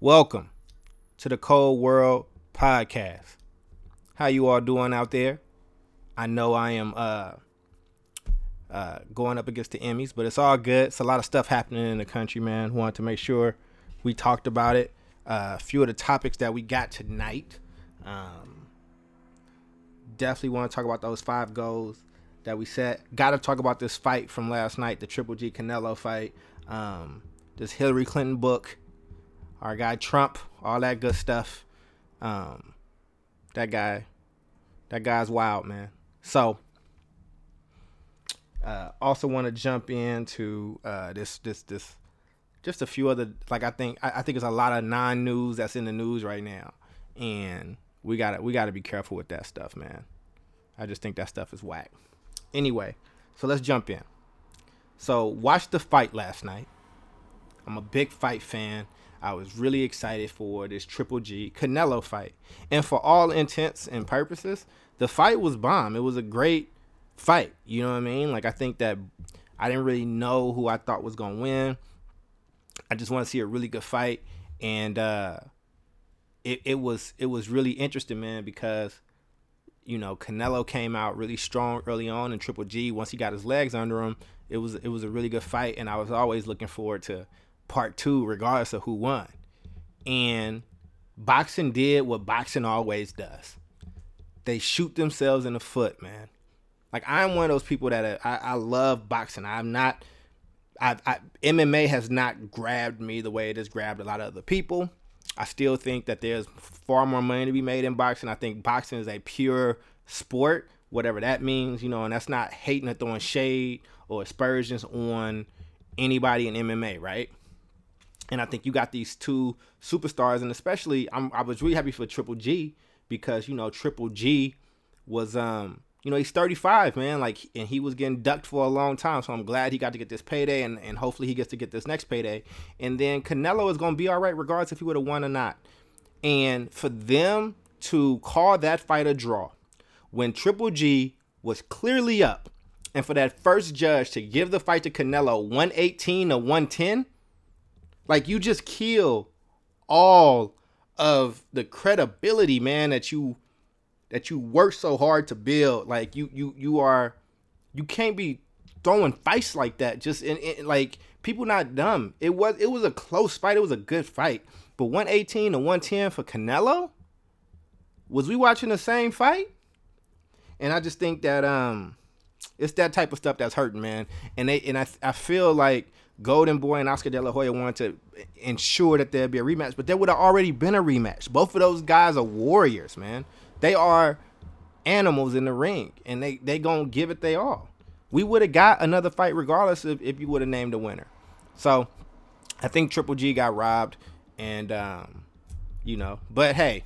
Welcome to the Cole World Podcast. How you all doing out there? I know I am uh uh going up against the Emmys, but it's all good. It's a lot of stuff happening in the country, man. Wanted to make sure we talked about it. Uh, a few of the topics that we got tonight. Um, definitely want to talk about those five goals that we set. Got to talk about this fight from last night, the Triple G Canelo fight. Um, this Hillary Clinton book our guy Trump, all that good stuff. Um, that guy, that guy's wild, man. So, uh, also want to jump into uh, this, this, this, just a few other like I think I, I think there's a lot of non-news that's in the news right now, and we gotta we gotta be careful with that stuff, man. I just think that stuff is whack. Anyway, so let's jump in. So watch the fight last night. I'm a big fight fan. I was really excited for this Triple G Canelo fight. And for all intents and purposes, the fight was bomb. It was a great fight. You know what I mean? Like I think that I didn't really know who I thought was gonna win. I just want to see a really good fight, and uh, it it was it was really interesting, man, because you know Canelo came out really strong early on, and Triple G once he got his legs under him, it was it was a really good fight, and I was always looking forward to part two, regardless of who won. And boxing did what boxing always does. They shoot themselves in the foot, man. Like I'm one of those people that uh, I, I love boxing. I'm not. I, I MMA has not grabbed me the way it has grabbed a lot of other people. I still think that there's far more money to be made in boxing. I think boxing is a pure sport, whatever that means, you know, and that's not hating or throwing shade or aspersions on anybody in MMA, right? And I think you got these two superstars, and especially I'm, I was really happy for Triple G because you know Triple G was um you know he's 35 man like and he was getting ducked for a long time. So i'm glad he got to get this payday and, and hopefully he gets to get this next payday. And then canelo is going to be all right regardless if he would have won or not. And for them to call that fight a draw when triple g was clearly up and for that first judge to give the fight to canelo 118 to 110 like you just kill all of the credibility, man, that you that you work so hard to build. Like you you you are you can't be throwing fights like that. Just in, in like people not dumb. It was it was a close fight. It was a good fight. But 118 to 110 for Canelo? Was we watching the same fight? And I just think that um it's that type of stuff that's hurting, man. And they and I I feel like Golden Boy and Oscar De La Hoya wanted to ensure that there'd be a rematch, but there would have already been a rematch. Both of those guys are warriors, man. They are animals in the ring, and they they gonna give it they all. We would have got another fight regardless of if you would have named a winner. So I think Triple G got robbed, and um, you know, but hey,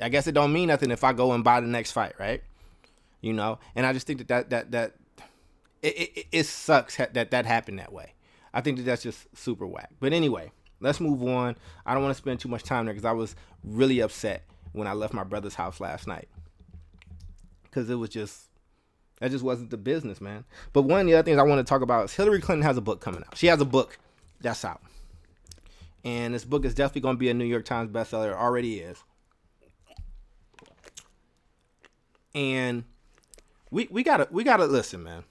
I guess it don't mean nothing if I go and buy the next fight, right? You know, and I just think that that that that it, it, it sucks that that happened that way. I think that that's just super whack. But anyway, let's move on. I don't want to spend too much time there because I was really upset when I left my brother's house last night because it was just that just wasn't the business, man. But one of the other things I want to talk about is Hillary Clinton has a book coming out. She has a book that's out, and this book is definitely going to be a New York Times bestseller. It already is, and we we gotta we gotta listen, man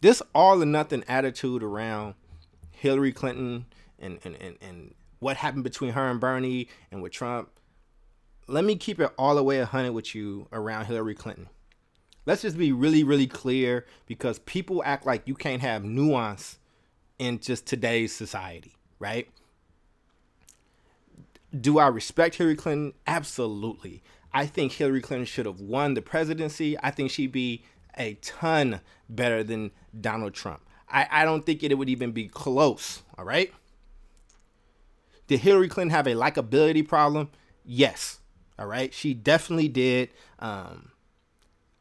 this all or nothing attitude around Hillary Clinton and, and, and, and what happened between her and Bernie and with Trump. Let me keep it all the way 100 with you around Hillary Clinton. Let's just be really, really clear because people act like you can't have nuance in just today's society, right? Do I respect Hillary Clinton? Absolutely. I think Hillary Clinton should have won the presidency. I think she'd be a ton better than Donald Trump. I, I don't think it would even be close. All right. Did Hillary Clinton have a likability problem? Yes. All right. She definitely did. Um,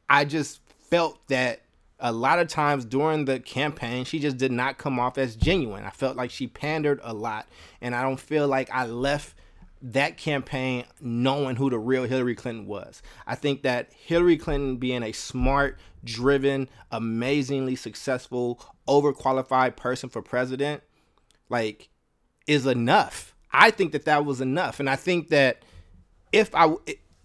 I just felt that a lot of times during the campaign, she just did not come off as genuine. I felt like she pandered a lot, and I don't feel like I left that campaign knowing who the real Hillary Clinton was. I think that Hillary Clinton being a smart, driven, amazingly successful, overqualified person for president, like, is enough. I think that that was enough, and I think that if I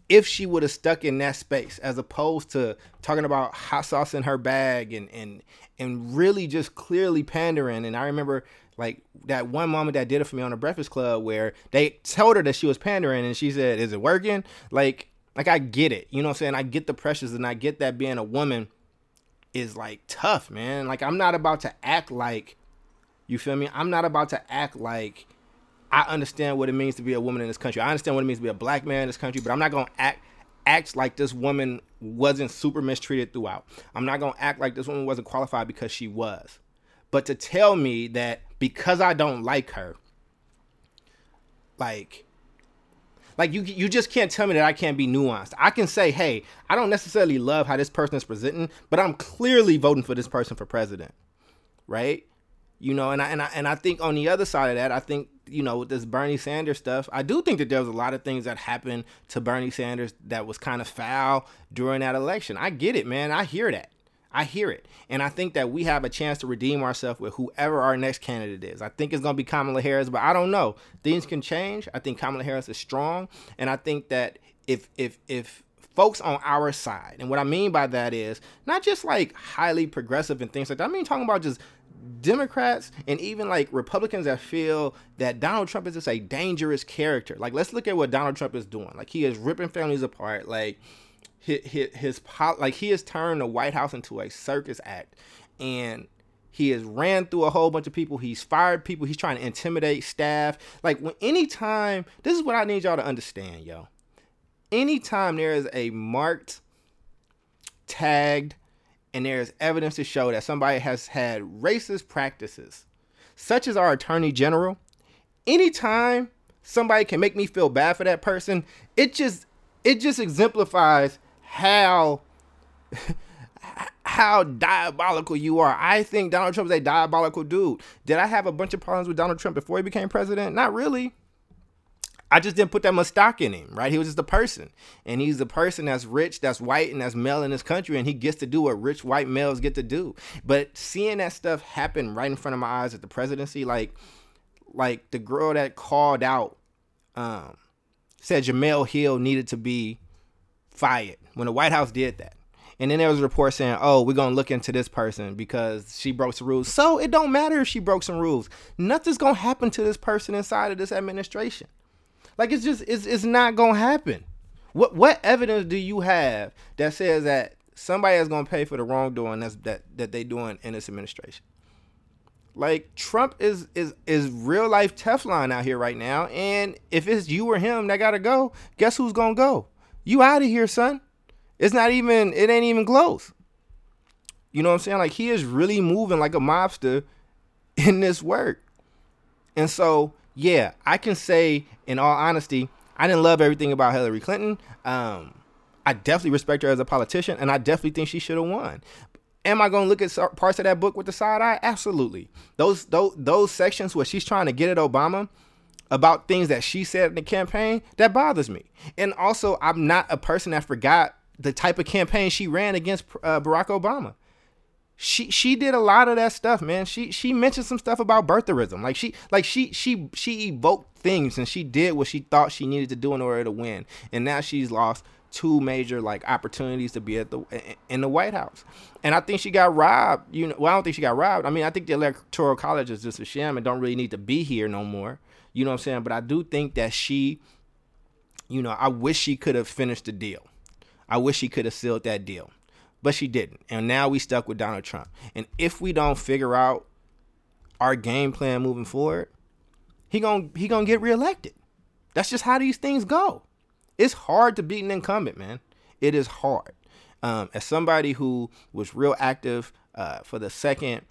if she would have stuck in that space as opposed to talking about hot sauce in her bag and and and really just clearly pandering and i remember like that one moment that did it for me on the breakfast club where they told her that she was pandering and she said is it working like like i get it you know what i'm saying i get the pressures and i get that being a woman is like tough man like i'm not about to act like you feel me i'm not about to act like I understand what it means to be a woman in this country. I understand what it means to be a black man in this country, but I'm not gonna act act like this woman wasn't super mistreated throughout. I'm not gonna act like this woman wasn't qualified because she was. But to tell me that because I don't like her, like like you you just can't tell me that I can't be nuanced. I can say, hey, I don't necessarily love how this person is presenting, but I'm clearly voting for this person for president. Right? You know, and I and I and I think on the other side of that, I think you know, with this Bernie Sanders stuff, I do think that there was a lot of things that happened to Bernie Sanders that was kind of foul during that election. I get it, man. I hear that. I hear it. And I think that we have a chance to redeem ourselves with whoever our next candidate is. I think it's going to be Kamala Harris, but I don't know. Things can change. I think Kamala Harris is strong, and I think that if if if folks on our side, and what I mean by that is not just like highly progressive and things like that. I mean talking about just Democrats and even like Republicans that feel that Donald Trump is just a dangerous character. Like, let's look at what Donald Trump is doing. Like, he is ripping families apart. Like, his, his, like he has turned the White House into a circus act, and he has ran through a whole bunch of people. He's fired people. He's trying to intimidate staff. Like, when anytime, this is what I need y'all to understand, yo. Anytime there is a marked, tagged, and there is evidence to show that somebody has had racist practices, such as our attorney general, anytime somebody can make me feel bad for that person, it just it just exemplifies how how diabolical you are. I think Donald Trump is a diabolical dude. Did I have a bunch of problems with Donald Trump before he became president? Not really. I just didn't put that much stock in him, right? He was just a person. And he's a person that's rich, that's white, and that's male in this country, and he gets to do what rich white males get to do. But seeing that stuff happen right in front of my eyes at the presidency, like like the girl that called out um said Jemele Hill needed to be fired when the White House did that. And then there was a report saying, "Oh, we're gonna look into this person because she broke some rules." So it don't matter if she broke some rules. Nothing's gonna happen to this person inside of this administration. Like it's just it's it's not gonna happen. What what evidence do you have that says that somebody is gonna pay for the wrongdoing that's that that they doing in this administration? Like Trump is is is real life Teflon out here right now, and if it's you or him that gotta go, guess who's gonna go? You out of here, son. It's not even it ain't even close. You know what I'm saying? Like he is really moving like a mobster in this work. And so yeah, I can say in all honesty, I didn't love everything about Hillary Clinton. Um, I definitely respect her as a politician, and I definitely think she should have won. Am I going to look at parts of that book with the side eye? Absolutely. Those those those sections where she's trying to get at Obama about things that she said in the campaign that bothers me. And also, I'm not a person that forgot the type of campaign she ran against uh, Barack Obama she she did a lot of that stuff, man. She she mentioned some stuff about birtherism. Like she like she she she evoked things and she did what she thought she needed to do in order to win. And now she's lost two major like opportunities to be at the in the White House. And I think she got robbed. You know, well, I don't think she got robbed. I mean, I think the electoral college is just a sham and don't really need to be here no more. You know what I'm saying? But I do think that she, you know, I wish she could have finished the deal. I wish she could have sealed that deal but she didn't. And now we stuck with Donald Trump. And if we don't figure out our game plan moving forward, he going he going to get reelected. That's just how these things go. It's hard to beat an incumbent, man. It is hard. Um, as somebody who was real active uh, for the second,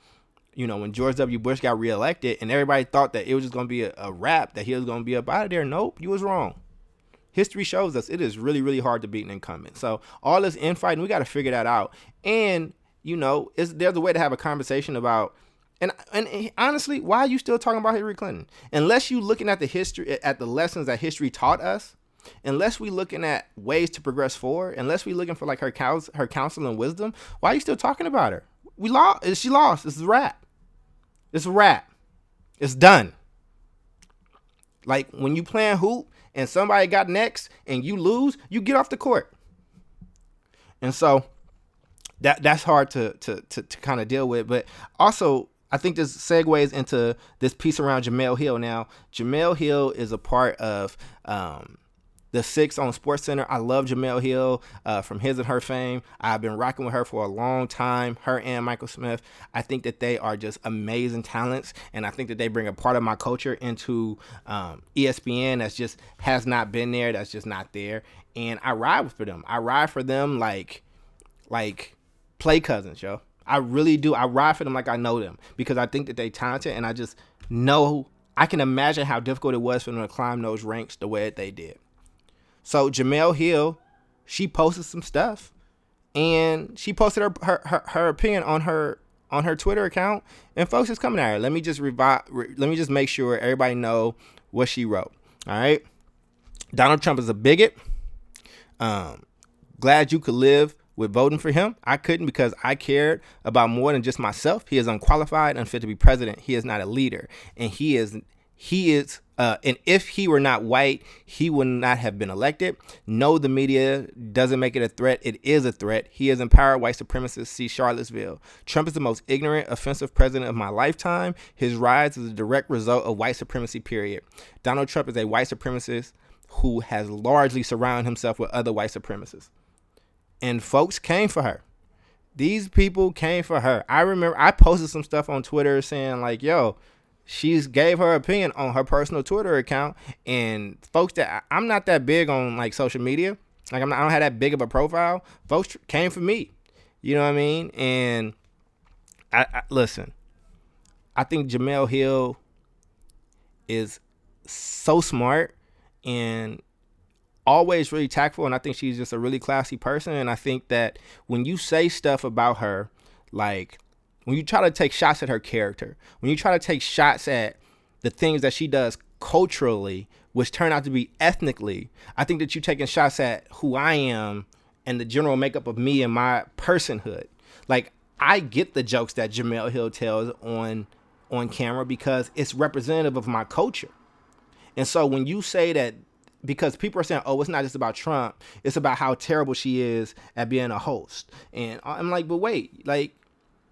you know, when George W. Bush got reelected, and everybody thought that it was just going to be a, a wrap, that he was going to be up out of there. Nope, you was wrong history shows us it is really, really hard to beat an incumbent. So all this infighting, we got to figure that out. And you know, is there's a way to have a conversation about. And, and honestly, why are you still talking about Hillary Clinton? Unless you looking at the history, at the lessons that history taught us, unless we looking at ways to progress forward, unless we looking for like her counsel, her counsel and wisdom, why are you still talking about her? We lost. She lost. It's a wrap. It's a wrap. It's done. Like when you playing hoop and somebody got next and you lose, you get off the court. And so that that's hard to to to, to kind of deal with. But also I think this segues into this piece around Jemele Hill. Now, Jemele Hill is a part of um, the six on SportsCenter. I love Jemele Hill uh, from his and her fame. I've been rocking with her for a long time. Her and Michael Smith. I think that they are just amazing talents, and I think that they bring a part of my culture into um, ESPN that's just has not been there. That's just not there. And I ride for them. I ride for them like like play cousins, yo. I really do. I ride for them like I know them because I think that they talented, and I just know I can imagine how difficult it was for them to climb those ranks the way that they did. So Jemele Hill, she posted some stuff, and she posted her her, her, her opinion on her on her Twitter account, and folks is coming at her. Let me just revive. Re, let me just make sure everybody know what she wrote. All right, Donald Trump is a bigot. Um, glad you could live with voting for him. I couldn't because I cared about more than just myself. He is unqualified, unfit to be president. He is not a leader, and he is he is uh, and if he were not white, he would not have been elected. No, the media doesn't make it a threat. It is a threat. He has empowered white supremacists. See Charlottesville. Trump is the most ignorant, offensive president of my lifetime. His rise is a direct result of white supremacy, period. Donald Trump is a white supremacist who has largely surrounded himself with other white supremacists. And folks came for her. These people came for her. I remember I posted some stuff on Twitter saying, like, yo, she's gave her opinion on her personal Twitter account, and folks that I'm not that big on like social media, like not, I don't have that big of a profile. Folks came for me, you know what I mean? And I, I listen. I think Jemele Hill is so smart and always really tactful and I think she's just a really classy person and I think that when you say stuff about her like when you try to take shots at her character, when you try to take shots at the things that she does culturally, which turn out to be ethnically, I think that you're taking shots at who I am and the general makeup of me and my personhood. Like I get the jokes that Jemele Hill tells on on camera because it's representative of my culture. And so when you say that because people are saying, "Oh, it's not just about Trump; it's about how terrible she is at being a host." And I'm like, "But wait, like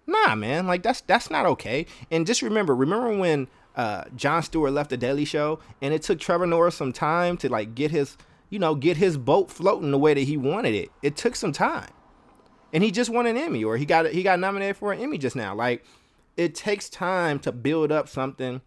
Nah, man, like that's that's not okay. And just remember, remember when uh, Jon Stewart left the Daily Show, and it took Trevor Noah some time to like get his, you know, get his boat floating the way that he wanted it. It took some time, and he just won an Emmy, or he got he got nominated for an Emmy just now. Like, it takes time to build up something,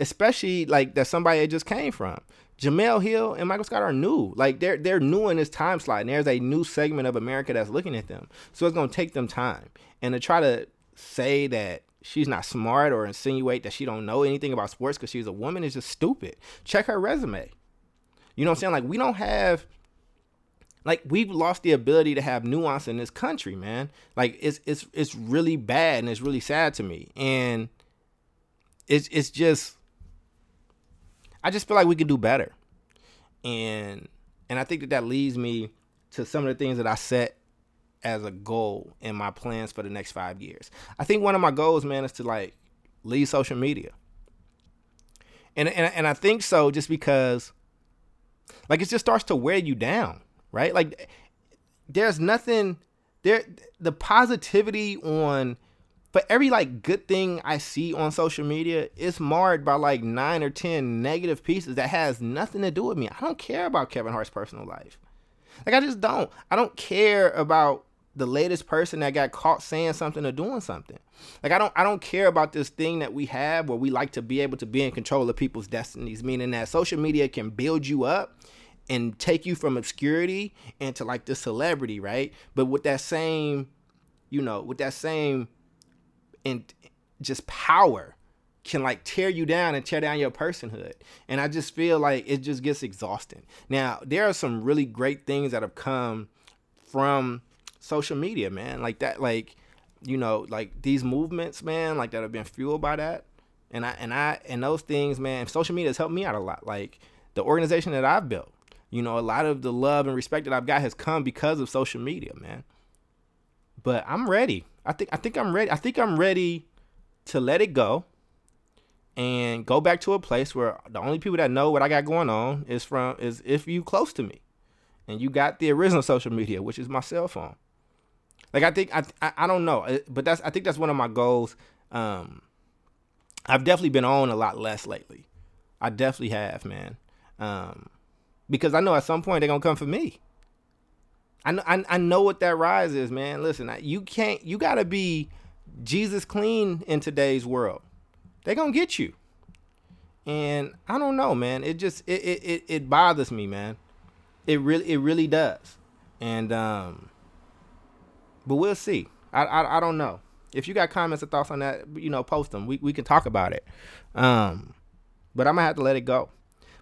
especially like that somebody just came from. Jemele Hill and Michael Scott are new. Like they're they're new in this time slot. And there's a new segment of America that's looking at them. So it's gonna take them time. And to try to say that she's not smart or insinuate that she don't know anything about sports because she's a woman is just stupid. Check her resume. You know what I'm saying? Like we don't have like we've lost the ability to have nuance in this country, man. Like it's it's it's really bad and it's really sad to me. And it's it's just I just feel like we could do better. And and I think that that leads me to some of the things that I set as a goal in my plans for the next five years. I think one of my goals, man, is to like leave social media. And, and, and I think so just because like it just starts to wear you down, right? Like there's nothing there the positivity on for every like good thing I see on social media, it's marred by like nine or ten negative pieces that has nothing to do with me. I don't care about Kevin Hart's personal life. Like I just don't. I don't care about the latest person that got caught saying something or doing something. Like I don't I don't care about this thing that we have where we like to be able to be in control of people's destinies, meaning that social media can build you up and take you from obscurity into like the celebrity, right? But with that same, you know, with that same and just power can like tear you down and tear down your personhood. And I just feel like it just gets exhausting. Now, there are some really great things that have come from social media, man. Like that, like you know, like these movements, man, like that have been fueled by that. And I and I and those things, man, social media has helped me out a lot. Like the organization that I've built, you know, a lot of the love and respect that I've got has come because of social media, man. But I'm ready. I think I think I'm ready. I think I'm ready to let it go and go back to a place where the only people that know what I got going on is from is if you close to me, and you got the original social media, which is my cell phone. Like I think I I, I don't know, but that's I think that's one of my goals. Um, I've definitely been on a lot less lately. I definitely have, man. Um, because I know at some point they're gonna come for me. I know, I, I know what that rise is, man. Listen, you can't, you gotta be Jesus clean in today's world. They're gonna get you. And I don't know, man. It just it it, it, it bothers me, man. It really it really does. And um but we'll see. I, I I don't know. If you got comments or thoughts on that, you know, post them. We we can talk about it. Um but I'm gonna have to let it go.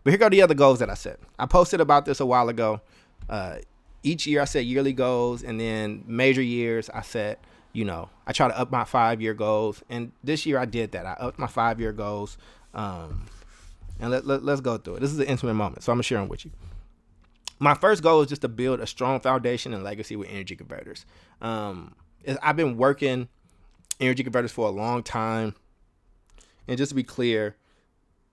But here go the other goals that I set. I posted about this a while ago. Uh each year I set yearly goals and then major years I set you know, I try to up my five year goals. And this year I did that. I upped my five year goals. Um, and let, let, let's go through it. This is an intimate moment, so I'm to share them with you. My first goal is just to build a strong foundation and legacy with Energy Convertors. Um, I've been working Energy Convertors for a long time. And just to be clear,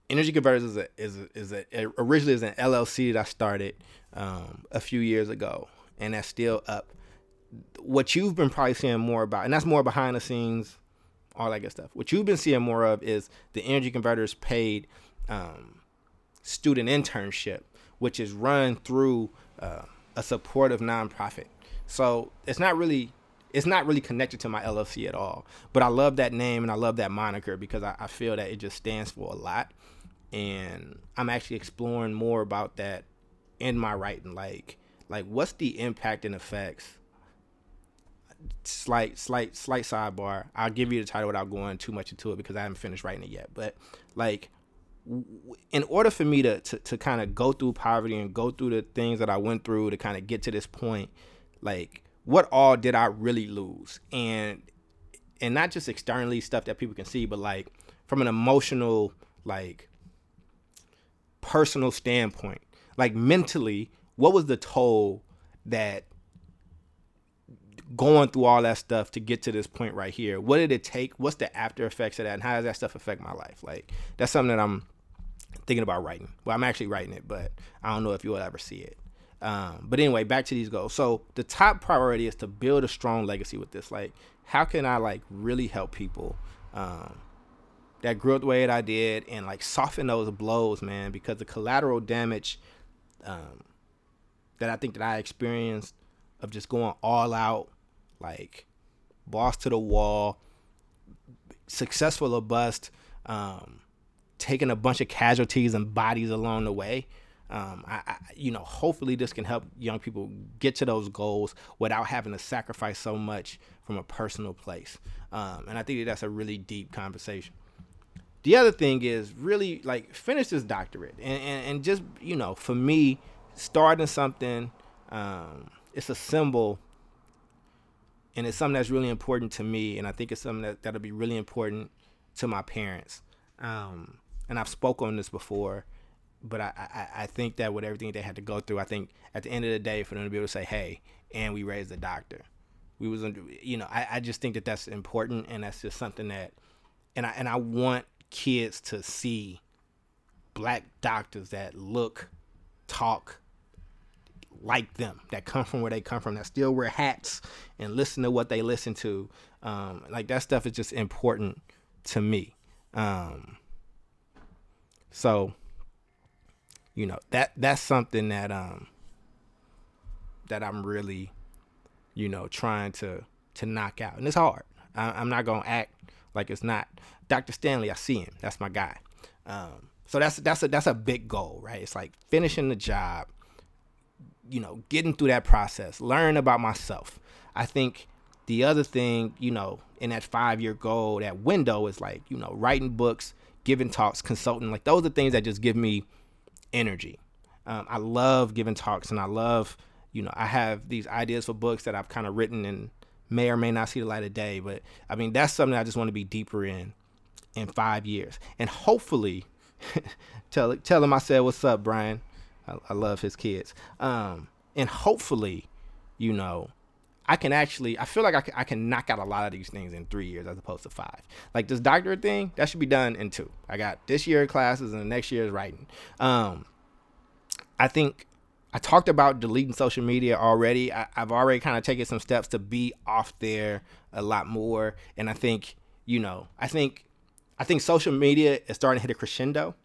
Energy Convertors is a, is a, is a, originally is an LLC that I started um, a few years ago, and that's still up what you've been probably seeing more about, and that's more behind the scenes, all that good stuff. What you've been seeing more of is the energy converters paid um, student internship, which is run through uh, a supportive nonprofit. So it's not really it's not really connected to my LLC at all. But I love that name and I love that moniker because I, I feel that it just stands for a lot. And I'm actually exploring more about that in my writing. Like like what's the impact and effects slight slight slight sidebar i'll give you the title without going too much into it because i haven't finished writing it yet but like in order for me to to, to kind of go through poverty and go through the things that i went through to kind of get to this point like what all did i really lose and and not just externally stuff that people can see but like from an emotional like personal standpoint like mentally what was the toll that going through all that stuff to get to this point right here. What did it take? What's the after effects of that? And how does that stuff affect my life? Like that's something that I'm thinking about writing. Well, I'm actually writing it, but I don't know if you'll ever see it. Um, but anyway, back to these goals. So the top priority is to build a strong legacy with this. Like, how can I like really help people um, that grew up the way that I did and like soften those blows, man? Because the collateral damage um, that I think that I experienced of just going all out like boss to the wall, successful or bust, um, taking a bunch of casualties and bodies along the way. Um, I, I, you know, hopefully this can help young people get to those goals without having to sacrifice so much from a personal place. Um, and I think that that's a really deep conversation. The other thing is really like finish this doctorate and, and, and just, you know, for me, starting something, um, it's a symbol and it's something that's really important to me and i think it's something that, that'll be really important to my parents um, and i've spoke on this before but I, I, I think that with everything they had to go through i think at the end of the day for them to be able to say hey and we raised a doctor we was you know I, I just think that that's important and that's just something that and i and i want kids to see black doctors that look talk like them, that come from where they come from, that still wear hats and listen to what they listen to. Um, like that stuff is just important to me. Um, so, you know that that's something that um that I'm really, you know, trying to to knock out, and it's hard. I, am not gonna act like it's not. Dr. Stanley, I see him. That's my guy. Um, so that's that's a that's a big goal, right? It's like finishing the job you know, getting through that process, learn about myself. I think the other thing, you know, in that five year goal, that window is like, you know, writing books, giving talks, consulting. Like those are things that just give me energy. Um, I love giving talks and I love, you know, I have these ideas for books that I've kind of written and may or may not see the light of day. But I mean, that's something I just want to be deeper in in five years. And hopefully, tell, tell him I said, What's up, Brian? I, I love his kids. Um, and hopefully, you know, I can actually, I feel like I can, I can knock out a lot of these things in three years as opposed to five. Like this doctorate thing, that should be done in two. I got this year classes and the next year is writing. Um, I think I talked about deleting social media already. I, have already kind of taken some steps to be off there a lot more. And I think, you know, I think, I think social media is starting to hit a crescendo.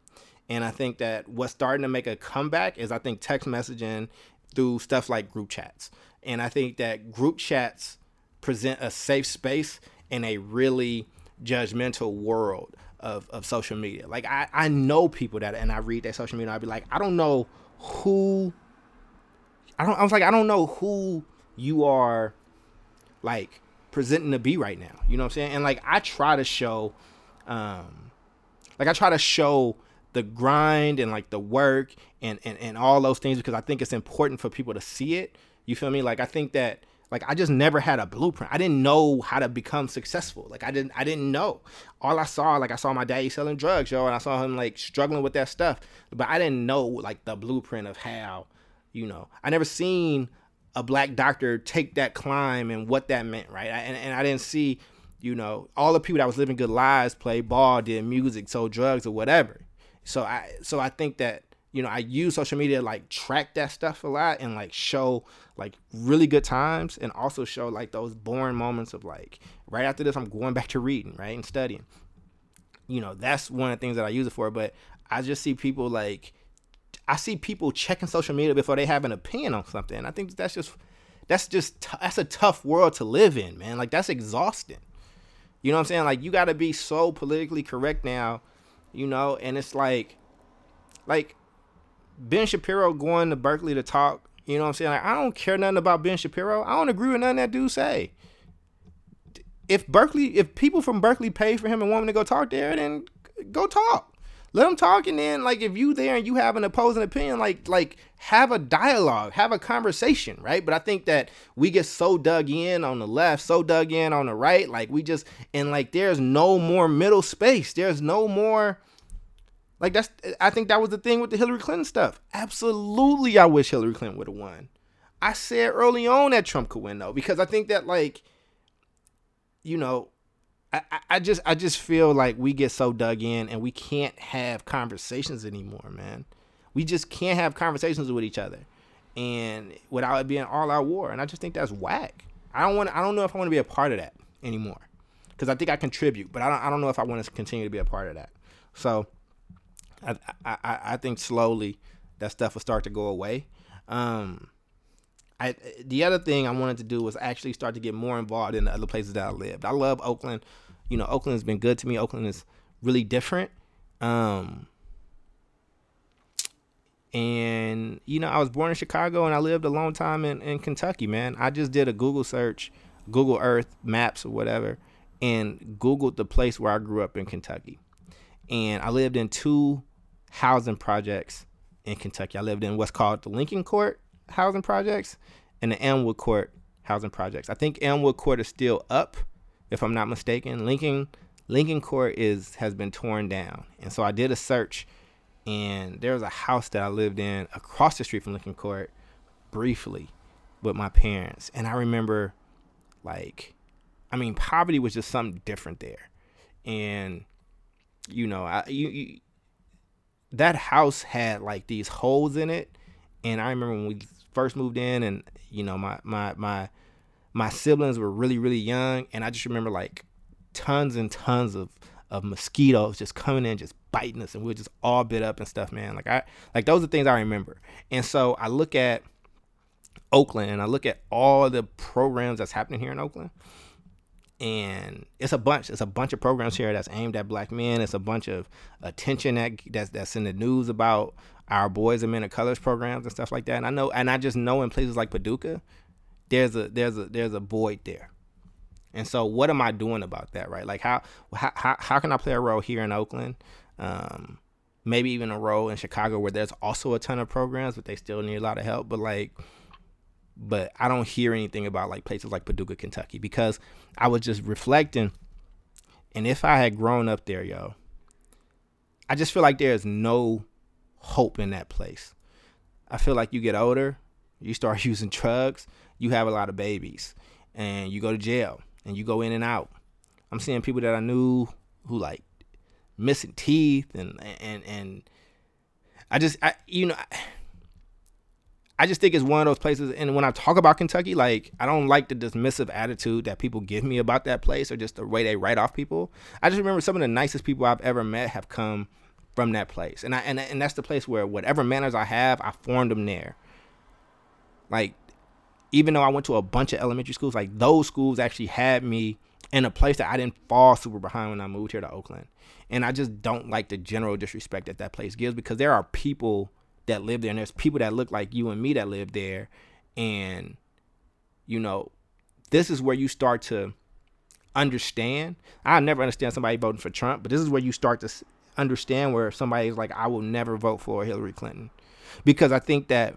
And I think that what's starting to make a comeback is I think text messaging through stuff like group chats. And I think that group chats present a safe space in a really judgmental world of, of social media. Like I, I know people that and I read their social media, I'd be like, I don't know who I don't I was like, I don't know who you are like presenting to be right now. You know what I'm saying? And like I try to show um like I try to show the grind and like the work and, and and all those things because I think it's important for people to see it. You feel me? Like I think that like I just never had a blueprint. I didn't know how to become successful. Like I didn't I didn't know. All I saw like I saw my daddy selling drugs, yo, and I saw him like struggling with that stuff. But I didn't know like the blueprint of how, you know. I never seen a black doctor take that climb and what that meant, right? and and I didn't see, you know, all the people that was living good lives, play ball, did music, sold drugs or whatever. So I so I think that you know I use social media like track that stuff a lot and like show like really good times and also show like those boring moments of like right after this I'm going back to reading right and studying. You know that's one of the things that I use it for. But I just see people like I see people checking social media before they have an opinion on something. I think that's just that's just t- that's a tough world to live in, man. Like that's exhausting. You know what I'm saying? Like you got to be so politically correct now you know, and it's like, like Ben Shapiro going to Berkeley to talk. You know what I'm saying? Like, I don't care nothing about Ben Shapiro. I don't agree with nothing that dude say. If Berkeley, if people from Berkeley pay for him and want him to go talk there, then go talk let them talk and then like if you there and you have an opposing opinion like like have a dialogue have a conversation right but i think that we get so dug in on the left so dug in on the right like we just and like there's no more middle space there's no more like that's i think that was the thing with the hillary clinton stuff absolutely i wish hillary clinton would have won i said early on that trump could win though because i think that like you know I, I just I just feel like we get so dug in and we can't have conversations anymore, man. We just can't have conversations with each other, and without it being all out war. And I just think that's whack. I don't want. I don't know if I want to be a part of that anymore, because I think I contribute, but I don't. I don't know if I want to continue to be a part of that. So, I I I think slowly that stuff will start to go away. Um, I the other thing I wanted to do was actually start to get more involved in the other places that I lived. I love Oakland. You know, Oakland has been good to me. Oakland is really different. Um, and you know, I was born in Chicago and I lived a long time in, in Kentucky, man. I just did a Google search, Google Earth Maps or whatever, and Googled the place where I grew up in Kentucky. And I lived in two housing projects in Kentucky. I lived in what's called the Lincoln Court housing projects and the Elmwood Court housing projects. I think Elmwood Court is still up, if I'm not mistaken. Lincoln Lincoln Court is has been torn down, and so I did a search, and there was a house that I lived in across the street from Lincoln Court, briefly, with my parents, and I remember, like, I mean, poverty was just something different there, and you know, I you, you that house had like these holes in it, and I remember when we first moved in, and you know my my my my siblings were really really young, and I just remember like tons and tons of of mosquitoes just coming in, just biting us, and we are just all bit up and stuff, man. Like I like those are things I remember, and so I look at Oakland and I look at all the programs that's happening here in Oakland, and it's a bunch. It's a bunch of programs here that's aimed at black men. It's a bunch of attention that that's that's in the news about our boys and men of colors programs and stuff like that. And I know, and I just know in places like Paducah, there's a there's a there's a void there. And so, what am I doing about that? Right? Like, how how how can I play a role here in Oakland? Um, maybe even a role in Chicago where there's also a ton of programs, but they still need a lot of help. But like, but I don't hear anything about like places like Paducah, Kentucky, because I was just reflecting. And if I had grown up there, yo, I just feel like there's no hope in that place. I feel like you get older you start using drugs, you have a lot of babies, and you go to jail, and you go in and out. I'm seeing people that I knew who like missing teeth and and and I just I you know I, I just think it's one of those places and when I talk about Kentucky like I don't like the dismissive attitude that people give me about that place or just the way they write off people. I just remember some of the nicest people I've ever met have come from that place. And I and and that's the place where whatever manners I have, I formed them there. Like even though I went to a bunch of elementary schools, like those schools actually had me in a place that I didn't fall super behind when I moved here to Oakland. And I just don't like the general disrespect that that place gives because there are people that live there and there's people that look like you and me that live there. And, you know, this is where you start to understand. I never understand somebody voting for Trump, but this is where you start to understand where somebody is like, I will never vote for Hillary Clinton. Because I think that,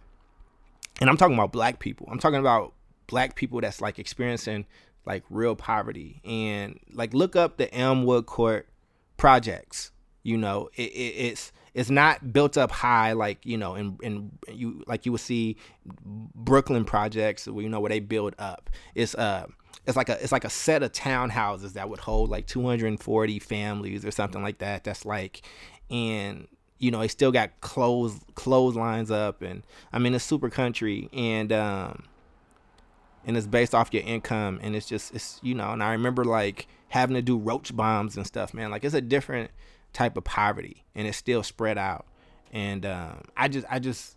and I'm talking about black people, I'm talking about black people that's like experiencing like real poverty and like look up the Elmwood Court projects. You know, it, it, it's it's not built up high like you know in in you like you would see Brooklyn projects where you know where they build up. It's uh it's like a it's like a set of townhouses that would hold like 240 families or something like that. That's like and you know they still got clothes clotheslines up and I mean it's super country and um and it's based off your income and it's just it's you know and i remember like having to do roach bombs and stuff man like it's a different type of poverty and it's still spread out and um, i just i just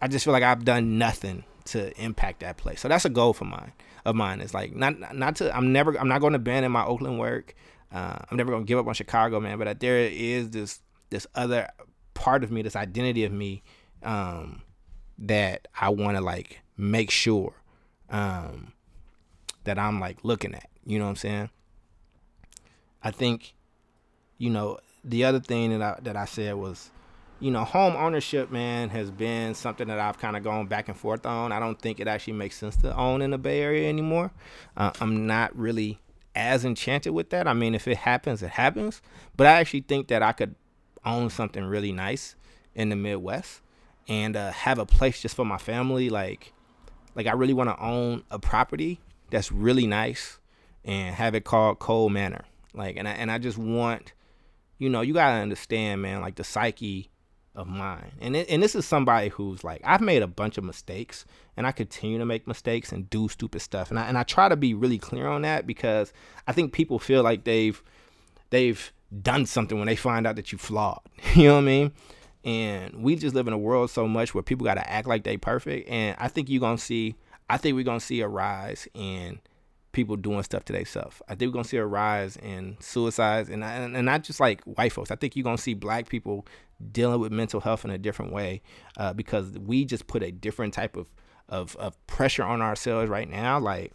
i just feel like i've done nothing to impact that place so that's a goal for mine of mine is like not not to i'm never i'm not going to abandon my oakland work uh, i'm never going to give up on chicago man but there is this this other part of me this identity of me um, that i want to like make sure um, that I'm like looking at. You know what I'm saying? I think, you know, the other thing that I that I said was, you know, home ownership, man, has been something that I've kind of gone back and forth on. I don't think it actually makes sense to own in the Bay Area anymore. Uh, I'm not really as enchanted with that. I mean, if it happens, it happens. But I actually think that I could own something really nice in the Midwest and uh, have a place just for my family, like like I really want to own a property that's really nice and have it called Cole Manor. Like and I and I just want you know, you gotta understand, man, like the psyche of mine. And it, and this is somebody who's like I've made a bunch of mistakes and I continue to make mistakes and do stupid stuff. And I and I try to be really clear on that because I think people feel like they've they've done something when they find out that you flawed. You know what I mean? And we just live in a world so much where people got to act like they perfect. And I think you're to see, I think we're to see a rise in people doing stuff to themselves. I think we're to see a rise in suicides and, and, and not just like white folks. I think you're to see black people dealing with mental health in a different way uh, because we just put a different type of, of, of pressure on ourselves right now. Like,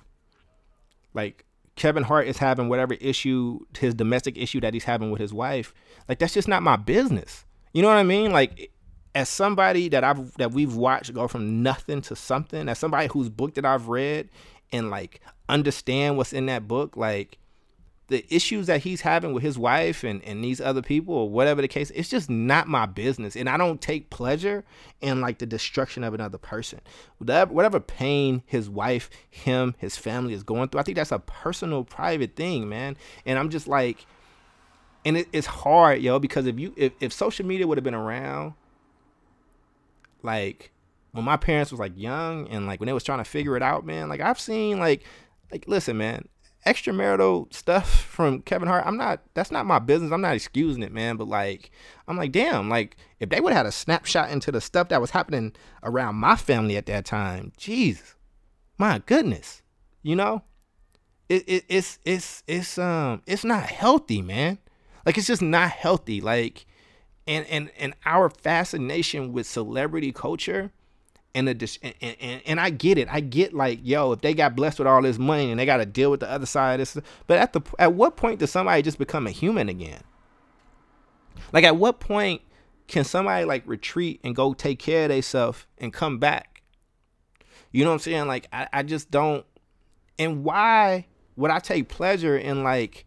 like Kevin Hart is having whatever issue, his domestic issue that he's having with his wife. Like, that's just not my business. You know what I mean? Like as somebody that I've that we've watched go from nothing to something, as somebody whose book that I've read and like understand what's in that book, like the issues that he's having with his wife and, and these other people or whatever the case, it's just not my business. And I don't take pleasure in like the destruction of another person. Whatever, pain his wife, him, his family is going through, I think that's a personal, private thing, man. And I'm just like, and it, it's hard, yo, because if you if, if social media would have been around, like when my parents was like young and like when they was trying to figure it out, man, like I've seen like like listen, man, extramarital stuff from Kevin Hart, I'm not that's not my business. I'm not excusing it, man, but like I'm like, damn, like if they would have had a snapshot into the stuff that was happening around my family at that time, jeez. My goodness. You know? It, it it's it's it's um it's not healthy, man. Like it's just not healthy. Like and and and our fascination with celebrity culture and the and, and, and I get it. I get like, yo, if they got blessed with all this money and they got to deal with the other side of this, but at the at what point does somebody just become a human again? Like at what point can somebody like retreat and go take care of themselves and come back? You know what I'm saying? Like I, I just don't and why would I take pleasure in like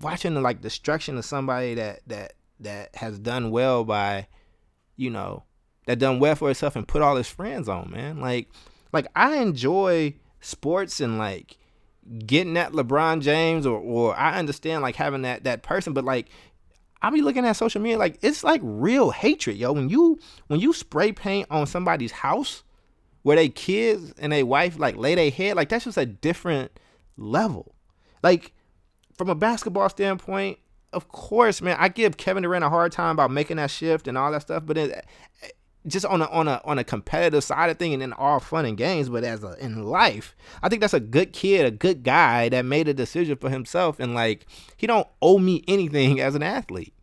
watching the like destruction of somebody that that that has done well by, you know, that done well for himself and put all his friends on, man. Like like I enjoy sports and like getting at LeBron James or or I understand like having that that person, but like I be looking at social media like it's like real hatred, yo. When you when you spray paint on somebody's house where they kids and they wife like lay their head, like that's just a different level. Like from a basketball standpoint, of course, man, I give Kevin Durant a hard time about making that shift and all that stuff, but it, just on a on a on a competitive side of thing and then all fun and games, but as a in life, I think that's a good kid, a good guy that made a decision for himself and like he don't owe me anything as an athlete.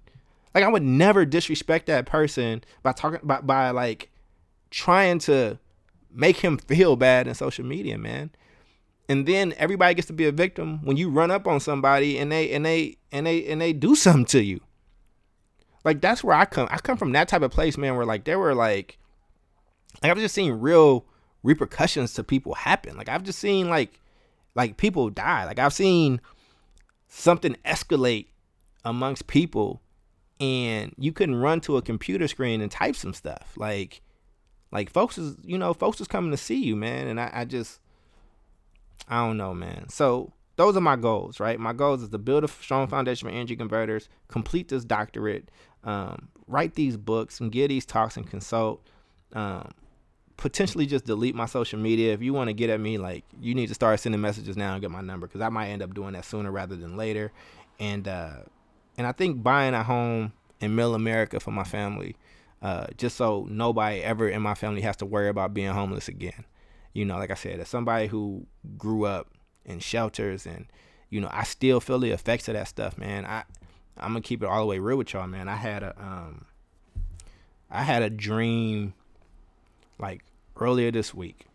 Like I would never disrespect that person by talking by by like trying to make him feel bad in social media, man. And then everybody gets to be a victim when you run up on somebody and they and they and they and they do something to you. Like that's where I come. I come from that type of place, man, where like there were like like I've just seen real repercussions to people happen. Like I've just seen like like people die. Like I've seen something escalate amongst people and you couldn't run to a computer screen and type some stuff. Like like folks is you know, folks is coming to see you, man. And I, I just I don't know, man. So those are my goals, right? My goals is to build a strong foundation for Energy Convertors, complete this doctorate, um, write these books, and give these talks and consult. Um, potentially just delete my social media. If you want to get at me, like you need to start sending messages now and get my number because I might end up doing that sooner rather than later. And uh, and I think buying a home in Middle America for my family, uh, just so nobody ever in my family has to worry about being homeless again. You know, like I said, as somebody who grew up in shelters and you know, I still feel the effects of that stuff, man. I I'm gonna keep it all the way real with y'all, man. I had a um I had a dream like earlier this week.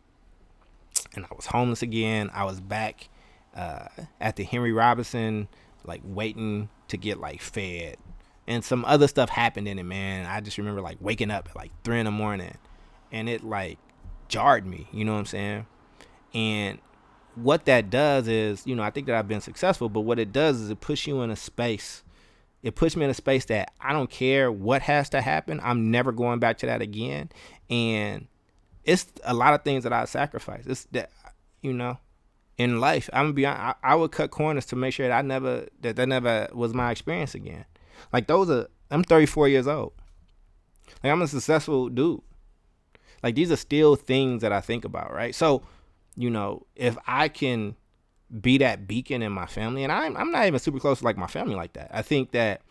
And I was homeless again. I was back uh, at the Henry Robinson, like waiting to get like fed. And some other stuff happened in it, man. I just remember like waking up at like three in the morning and it like jarred me, you know what I'm saying? And what that does is, you know, I think that I've been successful, but what it does is it puts you in a space. It puts me in a space that I don't care what has to happen. I'm never going back to that again. And it's a lot of things that I sacrifice. It's that, you know, in life, I'm gonna be. I, I would cut corners to make sure that I never that that never was my experience again. Like those are. I'm 34 years old. Like I'm a successful dude. Like these are still things that I think about, right? So you know, if I can be that beacon in my family, and I'm I'm not even super close to like my family like that. I think that,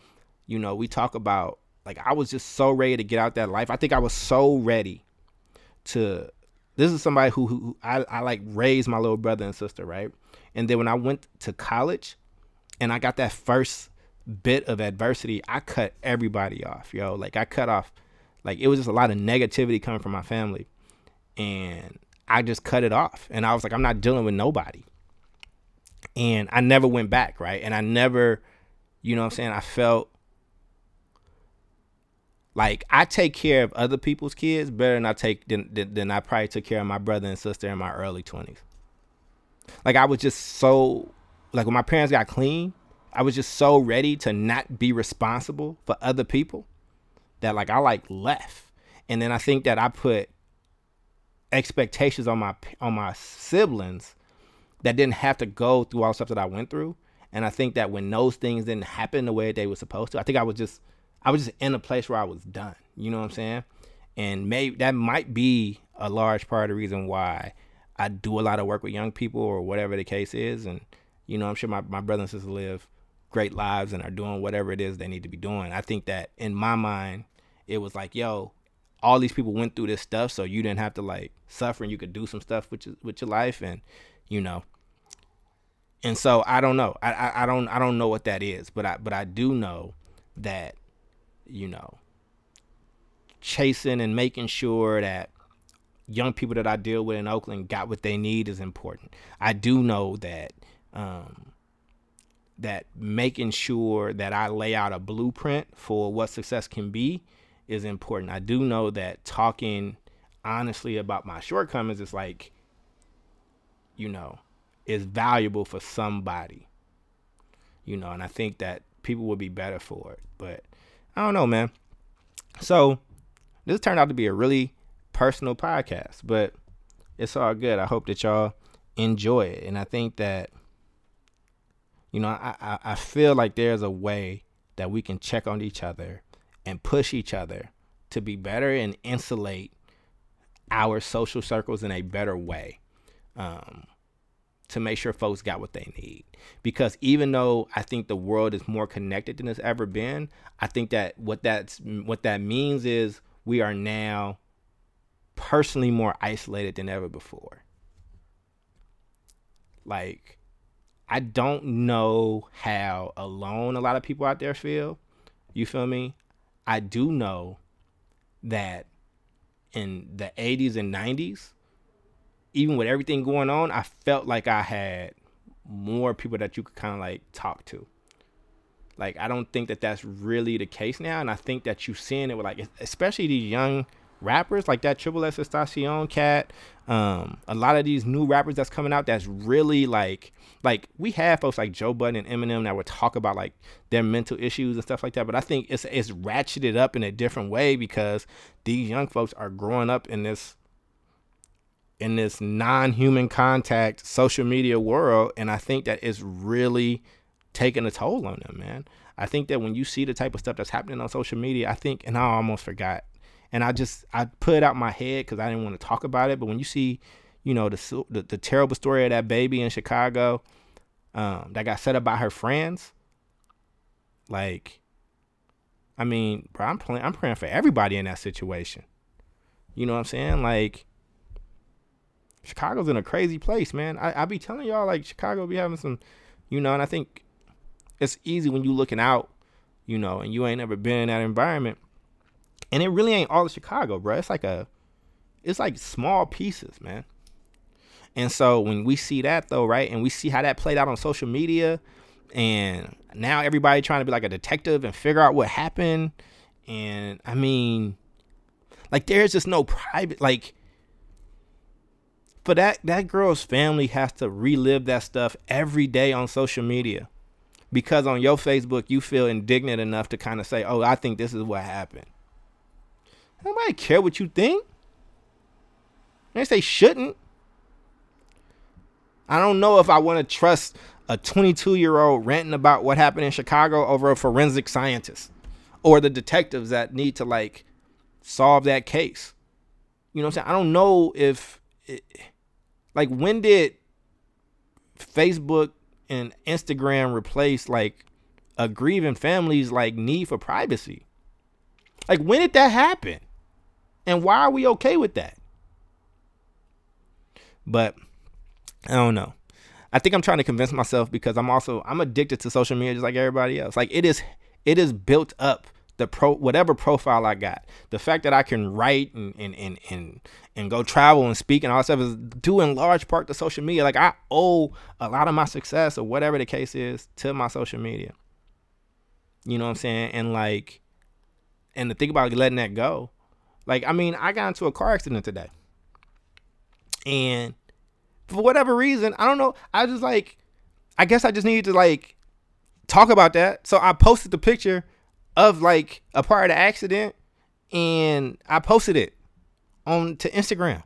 you know, we talk about like I was just so ready to get out that life. I think I was so ready to this is somebody who, who I, I like raised my little brother and sister, right? And then when I went to college and I got that first bit of adversity, I cut everybody off, yo. Like I cut off like it was just a lot of negativity coming from my family. And I just cut it off. And I was like, I'm not dealing with nobody. And I never went back, right? And I never, you know what I'm saying? I felt like I take care of other people's kids better than I take than, than, than I probably took care of my brother and sister in my early 20s. Like I was just so like when my parents got clean, I was just so ready to not be responsible for other people that like I like left. And then I think that I put expectations on my on my siblings that didn't have to go through all the stuff that I went through. And I think that when those things didn't happen the way they were supposed to, I think I was just I was just in a place where I was done. You know what I'm saying? And maybe that might be a large part of the reason why I do a lot of work with young people or whatever the case is. And, you know, I'm sure my, my brothers and sisters live great lives and are doing whatever it is they need to be doing. I think that in my mind, it was like, yo, all these people went through this stuff, so you didn't have to like suffer and you could do some stuff with your, with your life. And, you know, and so I don't know. I, I, I don't I don't know what that is, but I but I do know that you know, chasing and making sure that young people that I deal with in Oakland got what they need is important. I do know that um, that making sure that I lay out a blueprint for what success can be is important. I do know that talking honestly about my shortcomings is like, you know, is valuable for somebody. You know, and I think that people would be better for it. But I don't know, man. So this turned out to be a really personal podcast, but it's all good. I hope that y'all enjoy it. And I think that, you know, I, I, I feel like there's a way that we can check on each other and push each other to be better and insulate our social circles in a better way um, to make sure folks got what they need. Because even though I think the world is more connected than it's ever been, I think that what that's what that means is we are now personally more isolated than ever before. Like, I don't know how alone a lot of people out there feel. You feel me? I do know that in the 80s and 90s, even with everything going on, I felt like I had more people that you could kind of like talk to. Like I don't think that that's really the case now, and I think that you're seeing it with like, especially these young rappers like that XXXTentacion cat. Um, a lot of these new rappers that's coming out that's really like like we have folks like Joe Budden and Eminem that would talk about like their mental issues and stuff like that. But I think it's it's ratcheted up in a different way because these young folks are growing up in this in this non-human contact social media world and I think that it's really taking a toll on them, man. I think that when you see the type of stuff that's happening on social media, I think and I almost forgot and I just I put it out my head because I didn't want to talk about it. But when you see, you know, the the, the terrible story of that baby in Chicago um, that got set up by her friends, like, I mean, bro, I'm playing, I'm praying for everybody in that situation. You know what I'm saying? Like, Chicago's in a crazy place, man. I, I be telling y'all like Chicago be having some, you know, and I think it's easy when you looking out, you know, and you ain't ever been in that environment and it really ain't all of Chicago, bro. It's like a, it's like small pieces, man. And so when we see that though, right, and we see how that played out on social media, and now everybody trying to be like a detective and figure out what happened, and I mean, like there's just no private like. For that that girl's family has to relive that stuff every day on social media, because on your Facebook you feel indignant enough to kind of say, "Oh, I think this is what happened." Nobody care what you think. They say shouldn't. I don't know if I want to trust a 22 year old ranting about what happened in Chicago over a forensic scientist or the detectives that need to like solve that case. You know what I'm saying? I don't know if, it, like, when did Facebook and Instagram replace like a grieving family's like need for privacy? Like, when did that happen? And why are we okay with that? But I don't know. I think I'm trying to convince myself because I'm also I'm addicted to social media just like everybody else. Like it is it is built up the pro whatever profile I got. The fact that I can write and and and and, and go travel and speak and all that stuff is due in large part to social media. Like I owe a lot of my success or whatever the case is to my social media. You know what I'm saying? And like and to think about letting that go like, I mean, I got into a car accident today. And for whatever reason, I don't know. I just like, I guess I just needed to like talk about that. So I posted the picture of like a part of the accident and I posted it on to Instagram.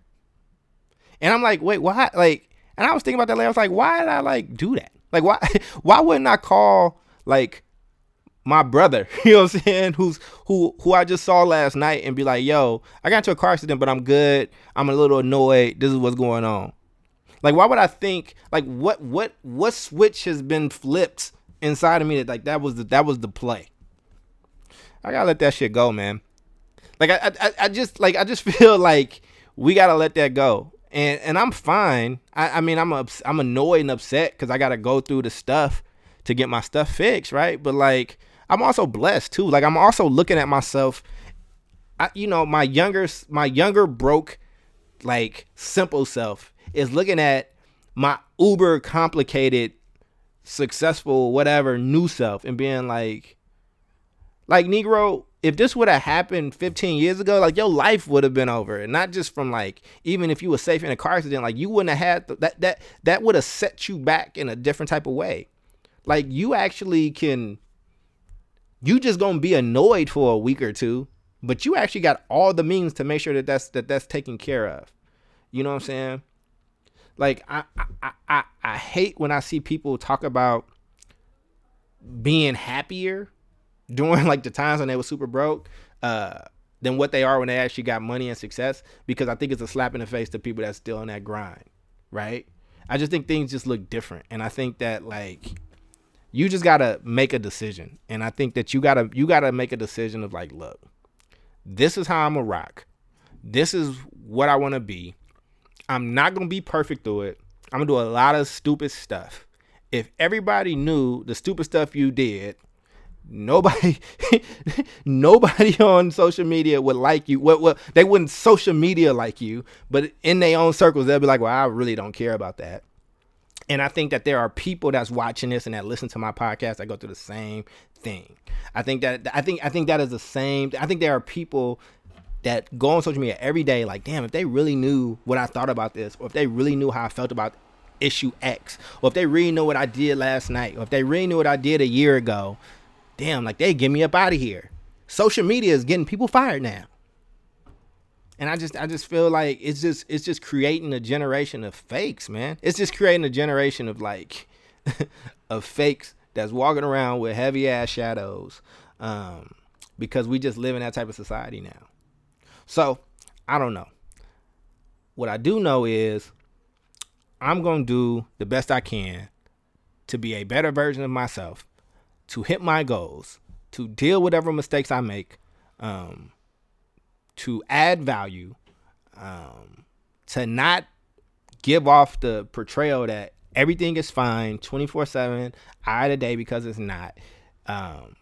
And I'm like, wait, why? Like, and I was thinking about that later. I was like, why did I like do that? Like, why? Why wouldn't I call like my brother, you know what I'm saying, who's who who I just saw last night and be like, yo, I got into a car accident, but I'm good. I'm a little annoyed. This is what's going on. Like, why would I think like what what what switch has been flipped inside of me that like that was the that was the play? I gotta let that shit go, man. Like I I, I just like I just feel like we gotta let that go. And and I'm fine. I, I mean I'm ups, I'm annoyed and upset because I gotta go through the stuff to get my stuff fixed, right? But like I'm also blessed too. Like I'm also looking at myself. I, you know, my younger, my younger broke, like simple self is looking at my uber complicated, successful, whatever new self and being like, like Negro, if this would have happened 15 years ago, like your life would have been over. And not just from like, even if you were safe in a car accident, like you wouldn't have had th- that, that, that would have set you back in a different type of way. Like you actually can you just gonna be annoyed for a week or two but you actually got all the means to make sure that that's that that's taken care of. You know what I'm saying? Like I I I, I hate when I see people talk about being happier during like the times when they were super broke uh, than what they are when they actually got money and success because I think it's a slap in the face to people that's still on that grind, right? I just think things just look different, and I think that like you just gotta make a decision, and I think that you gotta you gotta make a decision of like, look, this is how I'm gonna rock. This is what I want to be. I'm not gonna be perfect through it. I'm gonna do a lot of stupid stuff. If everybody knew the stupid stuff you did, nobody nobody on social media would like you. Well, well, they wouldn't social media like you, but in their own circles, they'll be like, "Well, I really don't care about that." And I think that there are people that's watching this and that listen to my podcast that go through the same thing. I think that I think I think that is the same. I think there are people that go on social media every day, like, damn, if they really knew what I thought about this, or if they really knew how I felt about issue X, or if they really knew what I did last night, or if they really knew what I did a year ago, damn, like they get me up out of here. Social media is getting people fired now. And I just I just feel like it's just it's just creating a generation of fakes, man. It's just creating a generation of like of fakes that's walking around with heavy ass shadows. Um, because we just live in that type of society now. So, I don't know. What I do know is I'm to do the best I can to be a better version of myself, to hit my goals, to deal whatever mistakes I make, um, to add value, um, to not give off the portrayal that everything is fine 24 7 eye to day because it's not um,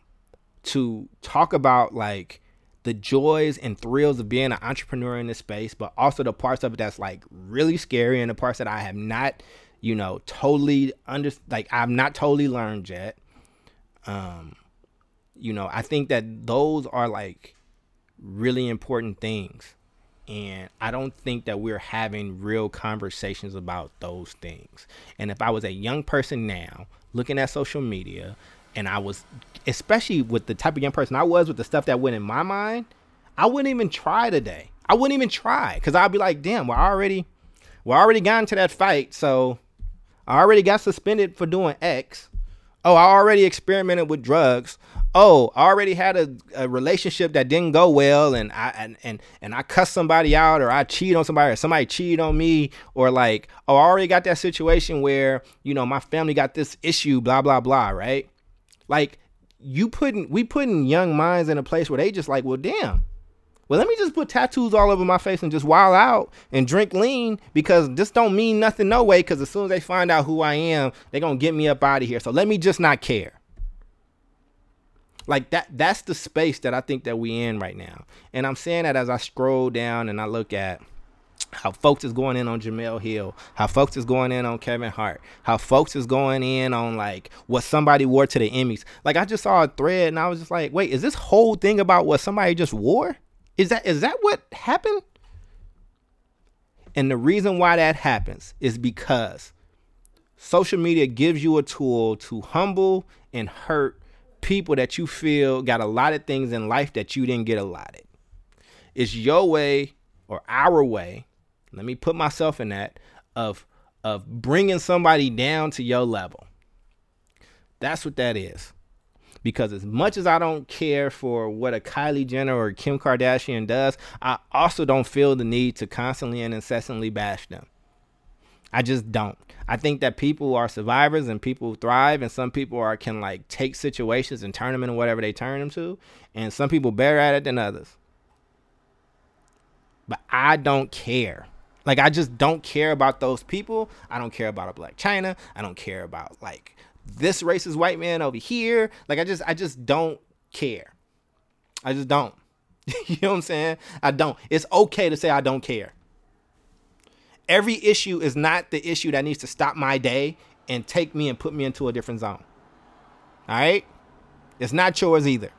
to talk about like the joys and thrills of being an entrepreneur in this space but also the parts of it that's like really scary and the parts that i have not you know totally under like i've not totally learned yet um you know i think that those are like really important things. And I don't think that we're having real conversations about those things. And if I was a young person now looking at social media and I was, especially with the type of young person I was with the stuff that went in my mind, I wouldn't even try today. I wouldn't even try because I'd be like, damn, we're already, we're already got into that fight. So I already got suspended for doing X. Oh, I already experimented with drugs oh, I already had a, a relationship that didn't go well and I and, and and I cussed somebody out or I cheated on somebody or somebody cheated on me or like, oh, I already got that situation where, you know, my family got this issue, blah, blah, blah, right? Like you putting we putting young minds in a place where they just like, well, damn. Well, let me just put tattoos all over my face and just wild out and drink lean because this don't mean nothing no way. Because as soon as they find out who I am, they're gonna get me up out of here. So let me just not care. Like that that's the space that I think that we in right now. And I'm saying that as I scroll down and I look at how folks is going in on Jemele Hill, how folks is going in on Kevin Hart, how folks is going in on like what somebody wore to the Emmys. Like I just saw a thread and I was just like, wait, is this whole thing about what somebody just wore? Is that is that what happened? And the reason why that happens is because social media gives you a tool to humble and hurt people that you feel got a lot of things in life that you didn't get allotted. It's your way or our way. Let me put myself in that of of bringing somebody down to your level. That's what that is. Because as much as I don't care for what a Kylie Jenner or Kim Kardashian does, I also don't feel the need to constantly and incessantly bash them. I just don't. I think that people are survivors and people thrive, and some people are can like take situations and turn them into whatever they turn them to, and some people better at it than others. But I don't care. Like I just don't care about those people. I don't care about a Blac Chyna. I don't care about like this racist white man over here. Like I just I just don't care. I just don't. you know what I'm saying? I don't. It's okay to say I don't care every issue is not the issue that needs to stop my day and take me and put me into a different zone. All right? It's not yours either.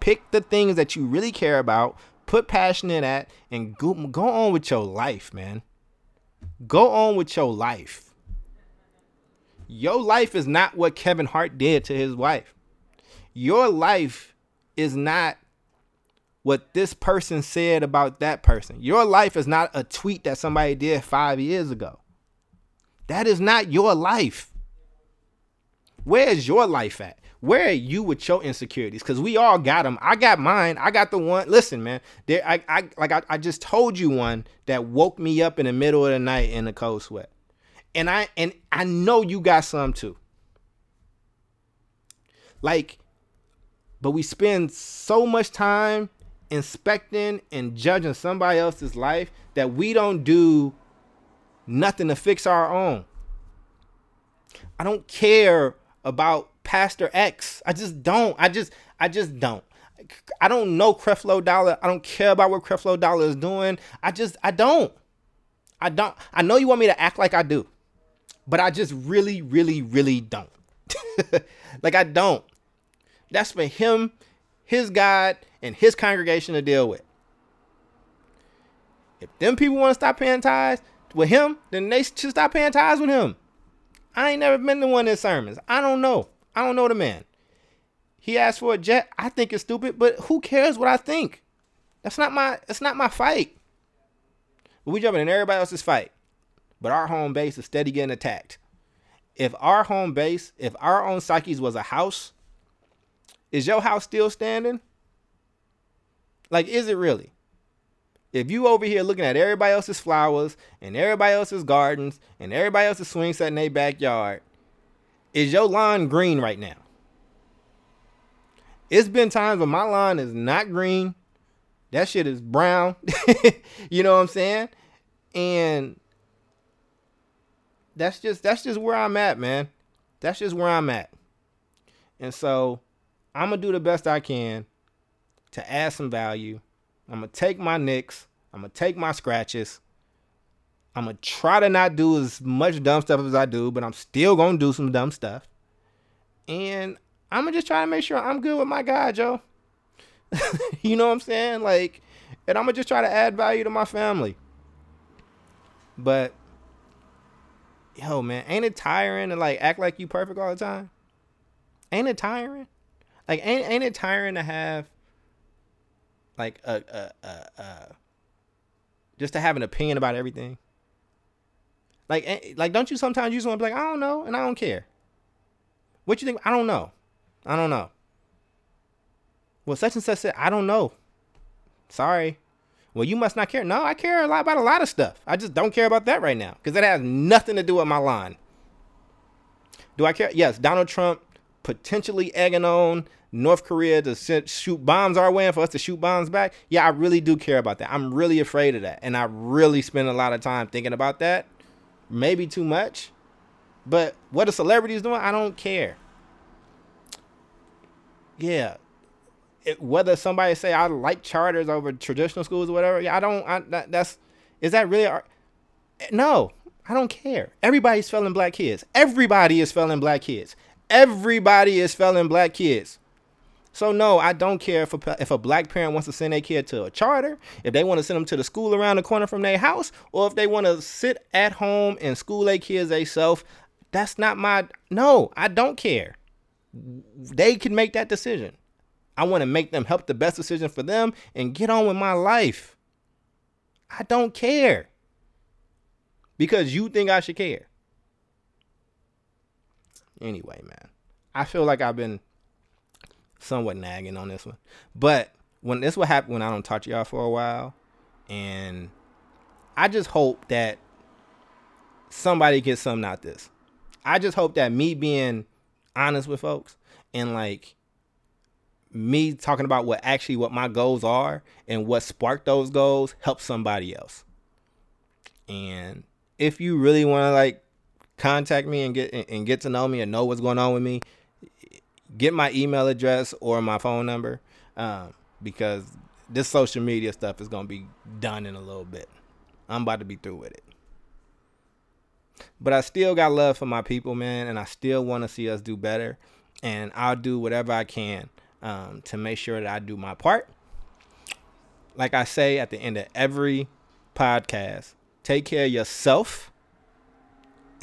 Pick the things that you really care about, put passion in that, and go, go on with your life, man. Go on with your life. Your life is not what Kevin Hart did to his wife. Your life is not what this person said about that person. Your life is not a tweet that somebody did five years ago. That is not your life. Where is your life at? Where are you with your insecurities? Because we all got them. I got mine. I got the one. Listen, man. There, I, I like I, I just told you one that woke me up in the middle of the night in a cold sweat, and I and I know you got some too. Like, but we spend so much time inspecting and judging somebody else's life that we don't do nothing to fix our own. I don't care about Pastor X. I just don't. I just I just don't. I don't know Creflo Dollar. I don't care about what Creflo Dollar is doing. I just I don't. I don't. I know you want me to act like I do, but I just really, really, really don't. like I don't. That's for him, his God, and his congregation to deal with. If them people want to stop paying tithes with him, then they should stop paying tithes with him. I ain't never been to one of his sermons. I don't know. I don't know the man. He asked for a jet. I think it's stupid, but who cares what I think? That's not my that's not my fight. we jumping in everybody else's fight. But our home base is steady getting attacked. If our home base, if our own psyches was a house, is your house still standing? Like, is it really? If you over here looking at everybody else's flowers and everybody else's gardens and everybody else's swing set in their backyard, is your lawn green right now? It's been times when my lawn is not green. That shit is brown. you know what I'm saying? And that's just that's just where I'm at, man. That's just where I'm at. And so I'm gonna do the best I can to add some value. I'm gonna take my nicks. I'm gonna take my scratches. I'm gonna try to not do as much dumb stuff as I do, but I'm still gonna do some dumb stuff. And I'm gonna just try to make sure I'm good with my guy, Joe. you know what I'm saying? Like, and I'm gonna just try to add value to my family. But yo, man, ain't it tiring to like act like you perfect all the time? Ain't it tiring? Like, ain't ain't it tiring to have like a, a, a, just to have an opinion about everything? Like, eh, like, don't you sometimes you just want to be like, I don't know, and I don't care. What you think? I don't know. I don't know. Well, such and such said, I don't know. Sorry. Well, you must not care. No, I care a lot about a lot of stuff. I just don't care about that right now because that has nothing to do with my line. Do I care? Yes, Donald Trump potentially egging on North Korea to shoot bombs our way and for us to shoot bombs back. Yeah, I really do care about that. I'm really afraid of that. And I really spend a lot of time thinking about that. Maybe too much. But what a celebrity is doing, I don't care. Yeah. Whether somebody say I like charters over traditional schools or whatever, yeah, I don't. I, that, that's is that really? No, I don't care. Everybody's failing black kids. Everybody is failing black kids. Everybody is failing black kids. So no, I don't care if a, if a black parent wants to send their kid to a charter, if they want to send them to the school around the corner from their house, or if they want to sit at home and school their kids themselves. That's not my no. I don't care. They can make that decision. I want to make them help the best decision for them and get on with my life. I don't care because you think I should care. Anyway, man, I feel like I've been somewhat nagging on this one, but when this will happen when I don't talk to y'all for a while, and I just hope that somebody gets something out this. I just hope that me being honest with folks and like me talking about what actually what my goals are and what sparked those goals helps somebody else. And if you really want to like contact me and get and get to know me and know what's going on with me, get my email address or my phone number um, because this social media stuff is gonna be done in a little bit. I'm about to be through with it. But I still got love for my people, man, and I still want to see us do better. And I'll do whatever I can um, to make sure that I do my part. Like I say at the end of every podcast, take care of yourself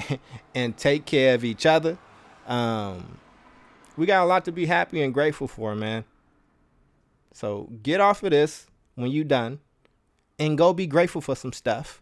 and take care of each other. Um, we got a lot to be happy and grateful for, man. So get off of this when you're done and go be grateful for some stuff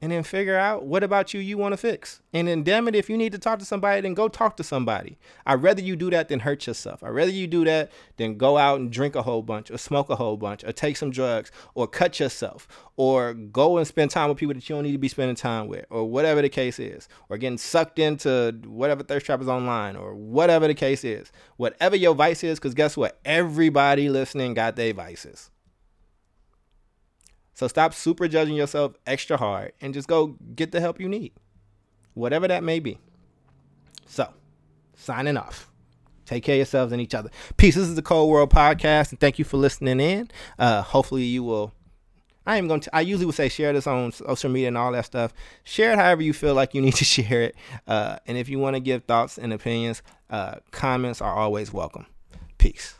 and then figure out what about you you want to fix. And then damn it, if you need to talk to somebody, then go talk to somebody. I'd rather you do that than hurt yourself. I'd rather you do that than go out and drink a whole bunch or smoke a whole bunch or take some drugs or cut yourself or go and spend time with people that you don't need to be spending time with or whatever the case is or getting sucked into whatever thirst trap is online or whatever the case is. Whatever your vice is, because guess what? Everybody listening got their vices. So stop super judging yourself extra hard and just go get the help you need, whatever that may be. So, signing off. Take care of yourselves and each other. Peace. This is the Cole World Podcast, and thank you for listening in. Uh, hopefully, you will. I am going to. I usually would say share this on social media and all that stuff. Share it however you feel like you need to share it. Uh, and if you want to give thoughts and opinions, uh, comments are always welcome. Peace.